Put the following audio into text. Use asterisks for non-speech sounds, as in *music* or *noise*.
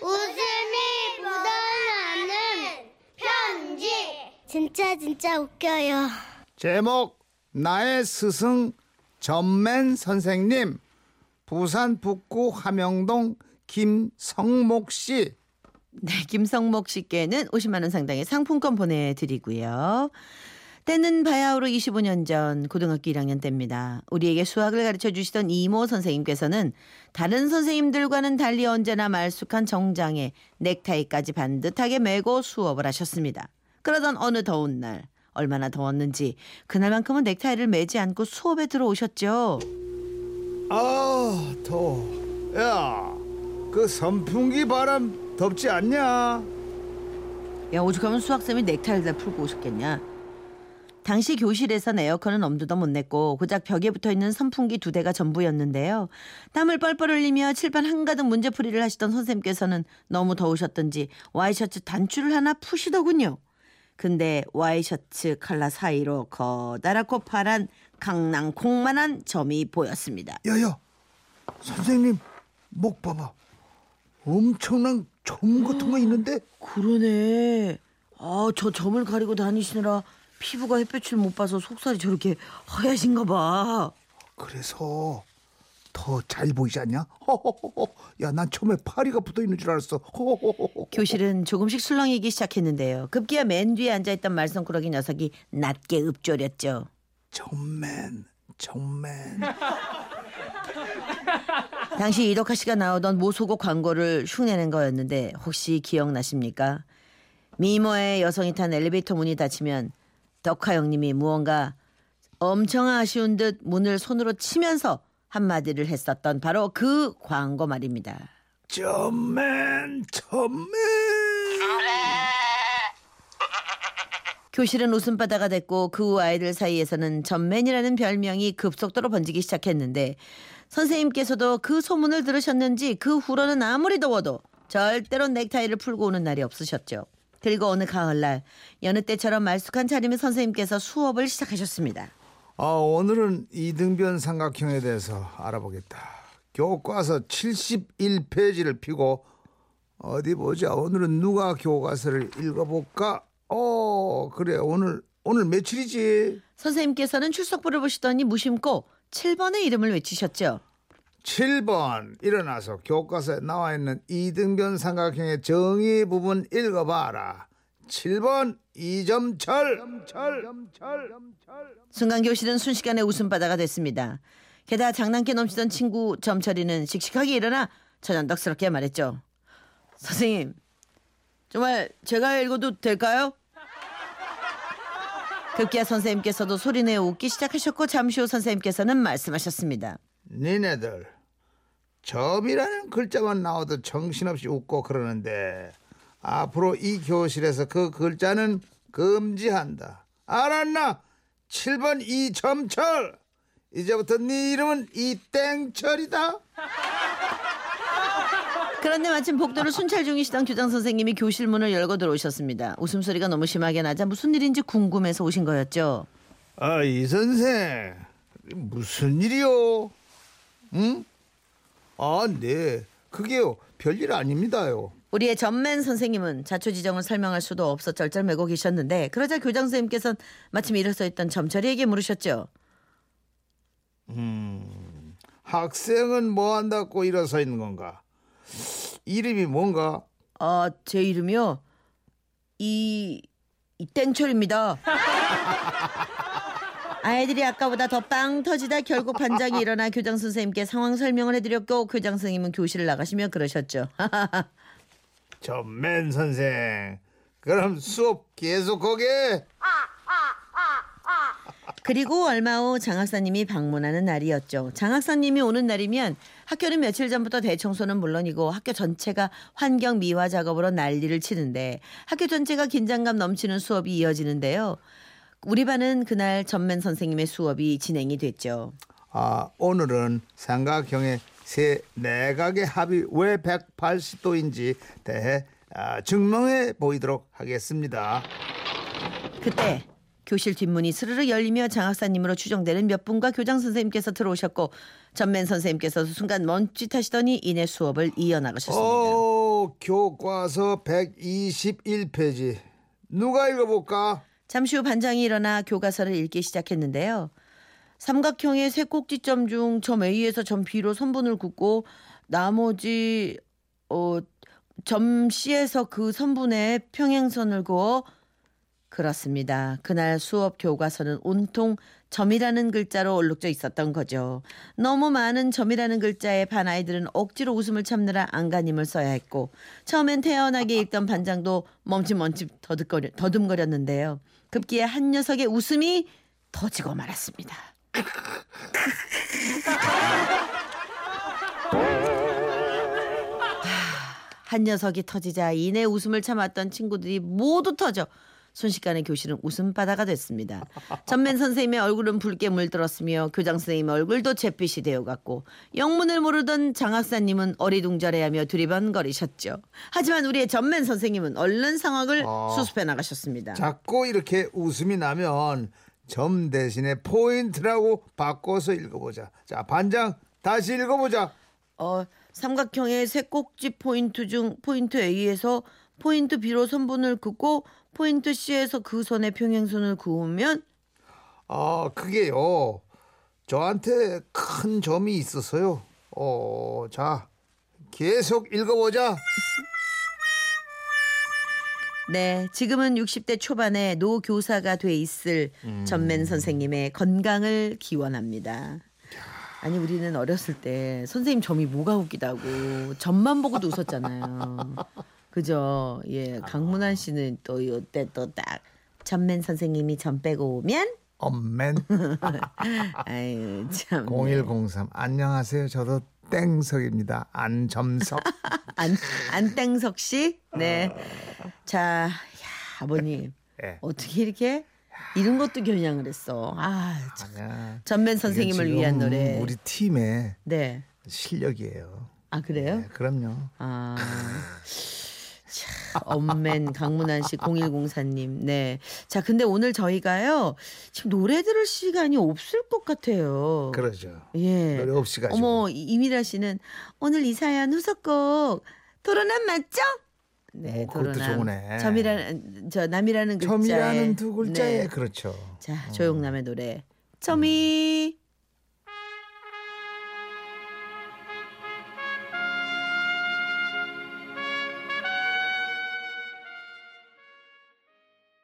웃음이 묻어나는 편지. 진짜 진짜 웃겨요. 제목 나의 스승 전맨 선생님 부산 북구 함영동 김성목 씨 네, 김성목 씨께는 50만 원 상당의 상품권 보내드리고요. 때는 바야흐로 25년 전 고등학교 1학년 때입니다. 우리에게 수학을 가르쳐 주시던 이모 선생님께서는 다른 선생님들과는 달리 언제나 말쑥한 정장에 넥타이까지 반듯하게 메고 수업을 하셨습니다. 그러던 어느 더운 날 얼마나 더웠는지 그날만큼은 넥타이를 매지 않고 수업에 들어오셨죠. 아 더워 야그 선풍기 바람 덥지 않냐 야 오죽하면 수학쌤이 넥타이를 다 풀고 오셨겠냐. 당시 교실에선 에어컨은 엄두도 못 냈고 고작 벽에 붙어 있는 선풍기 두 대가 전부였는데요. 땀을 뻘뻘 흘리며 칠판 한가득 문제풀이를 하시던 선생님께서는 너무 더우셨던지 와이셔츠 단추를 하나 푸시더군요. 근데 와이셔츠 칼라 사이로 커다랗고 파란 강낭콩만한 점이 보였습니다. 야야 선생님 목 봐봐 엄청난 점 같은 거 있는데 그러네. 아, 저 점을 가리고 다니시느라 피부가 햇볕을 못 봐서 속살이 저렇게 하얘진가 봐. 그래서 더 잘 보이지 않냐? 야, 난 처음에 파리가 붙어 있는 줄 알았어. 교실은 조금씩 술렁이기 시작했는데요. 급기야 맨 뒤에 앉아있던 말썽꾸러기 녀석이 낮게 읊조렸죠. 정맨, 정맨. *laughs* 당시 이덕화 씨가 나오던 모소고 광고를 흉내낸 거였는데 혹시 기억나십니까? 미모의 여성이 탄 엘리베이터 문이 닫히면 덕화 형님이 무언가 엄청 아쉬운 듯 문을 손으로 치면서 한마디를 했었던 바로 그 광고 말입니다. 정맨, 정맨. 교실은 웃음바다가 됐고 그 후 아이들 사이에서는 전맨이라는 별명이 급속도로 번지기 시작했는데 선생님께서도 그 소문을 들으셨는지 그 후로는 아무리 더워도 절대로 넥타이를 풀고 오는 날이 없으셨죠. 그리고 어느 가을날 여느 때처럼 말쑥한 차림의 선생님께서 수업을 시작하셨습니다. 아, 오늘은 이등변 삼각형에 대해서 알아보겠다. 교과서 71페이지를 펴고 어디 보자. 오늘은 누가 교과서를 읽어볼까? 어, 그래. 오늘 오늘 며칠이지? 선생님께서는 출석부를 보시더니 무심코 7번의 이름을 외치셨죠. 7번 일어나서 교과서에 나와 있는 이등변 삼각형의 정의 부분 읽어봐라. 7번 이점철. 순간 교실은 순식간에 웃음바다가 됐습니다. 게다가 장난기 넘치던 친구 점철이는 씩씩하게 일어나 저전덕스럽게 말했죠. 선생님, 정말 제가 읽어도 될까요? 급기야 선생님께서도 소리내어 웃기 시작하셨고 잠시 후 선생님께서는 말씀하셨습니다. 니네들 점이라는 글자만 나와도 정신없이 웃고 그러는데 앞으로 이 교실에서 그 글자는 금지한다. 알았나? 7번 이점철. 이제부터 네 이름은 이땡철이다. 그런데 마침 복도를 순찰 중이시던 교장 선생님이 교실 문을 열고 들어오셨습니다. 웃음소리가 너무 심하게 나자 무슨 일인지 궁금해서 오신 거였죠. 아, 이 선생. 무슨 일이요? 응? 아, 네. 그게요. 별일 아닙니다요. 우리의 전맨 선생님은 자초지정을 설명할 수도 없어 쩔쩔매고 계셨는데 그러자 교장 선생님께서는 마침 일어서 있던 점철이에게 물으셨죠. 학생은 뭐 한다고 일어서 있는 건가? 이름이 뭔가? 아, 제 이름이요? 이, 이 땡철입니다. *laughs* 아이들이 아까보다 더 빵 터지다 결국 반장이 일어나 교장 선생님께 상황 설명을 해드렸고 교장 선생님은 교실을 나가시며 그러셨죠. *laughs* 전맨 선생. 그럼 수업 계속하게. 그리고 얼마 후 장학사님이 방문하는 날이었죠. 장학사님이 오는 날이면 학교는 며칠 전부터 대청소는 물론이고 학교 전체가 환경 미화 작업으로 난리를 치는데 학교 전체가 긴장감 넘치는 수업이 이어지는데요. 우리 반은 그날 전맨 선생님의 수업이 진행이 됐죠. 아, 오늘은 삼각형의 세 내각의 합이 왜 180도인지 대해 아, 증명해 보이도록 하겠습니다. 그때 교실 뒷문이 스르르 열리며 장학사님으로 추정되는 몇 분과 교장 선생님께서 들어오셨고 전맨 선생님께서 순간 멈칫하시더니 이내 수업을 이어나가셨습니다. 오, 교과서 121페이지. 누가 읽어볼까? 잠시 후 반장이 일어나 교과서를 읽기 시작했는데요. 삼각형의 세 꼭지점 중 점 A에서 점 B로 선분을 긋고 나머지 어, 점 C에서 그 선분에 평행선을 그어 그렇습니다. 그날 수업 교과서는 온통 점이라는 글자로 얼룩져 있었던 거죠. 너무 많은 점이라는 글자에 반 아이들은 억지로 웃음을 참느라 안간힘을 써야 했고 처음엔 태연하게 읽던 반장도 멈칫멈칫 더듬거려, 더듬거렸는데요. 급기에 한 녀석의 웃음이 터지고 말았습니다. *laughs* 한 녀석이 터지자 이내 웃음을 참았던 친구들이 모두 터져 순식간에 교실은 웃음바다가 됐습니다. 전맨 선생님의 얼굴은 붉게 물들었으며 교장 선생님 얼굴도 잿빛이 되어갔고 영문을 모르던 장학사님은 어리둥절해하며 두리번거리셨죠. 하지만 우리의 전맨 선생님은 얼른 상황을 어. 수습해 나가셨습니다. 자꾸 이렇게 웃음이 나면 점 대신에 포인트라고 바꿔서 읽어보자. 자, 반장 다시 읽어보자. 어, 삼각형의 세 꼭지 포인트 중 포인트 A에서 포인트 B로 선분을 긋고 포인트 C에서 그 선에 평행선을 그으면 아, 그게요. 저한테 큰 점이 있어서요. 어, 자, 계속 읽어보자. 네, 지금은 60대 초반의 노 교사가 돼 있을 전맨 선생님의 건강을 기원합니다. 아니 우리는 어렸을 때 선생님 점이 뭐가 웃기다고 점만 보고도 웃었잖아요. 그죠? 예, 강문환 씨는 또 이때 또 딱 전맨 선생님이 점 빼고 오면 엄맨 *laughs* 아유 참 0103 안녕하세요. 저도 땡석입니다. 안점석. *laughs* 안 안땡석 씨. 네. 자, 야, 아버님 예. 어떻게 이렇게 이런 것도 겨냥을 했어. 아, 참. 전맨 선생님을 위한 노래. 우리 팀의 네. 실력이에요. 아 그래요? 네, 그럼요. 아. *laughs* 참, 엄맨 강문환 씨 0104님. 네. 자, 근데 오늘 저희가요. 지금 노래 들을 시간이 없을 것 같아요. 그러죠. 예. 노래 없이 가지고. 어머, 이- 이미라 씨는 오늘 이 사연 후속곡 토론함 맞죠? 네, 오, 그것도. 좋으네. 점이라는 저 남이라는 글자에 점이라는 두 글자에 네. 그렇죠. 자, 조용남의 노래. 점이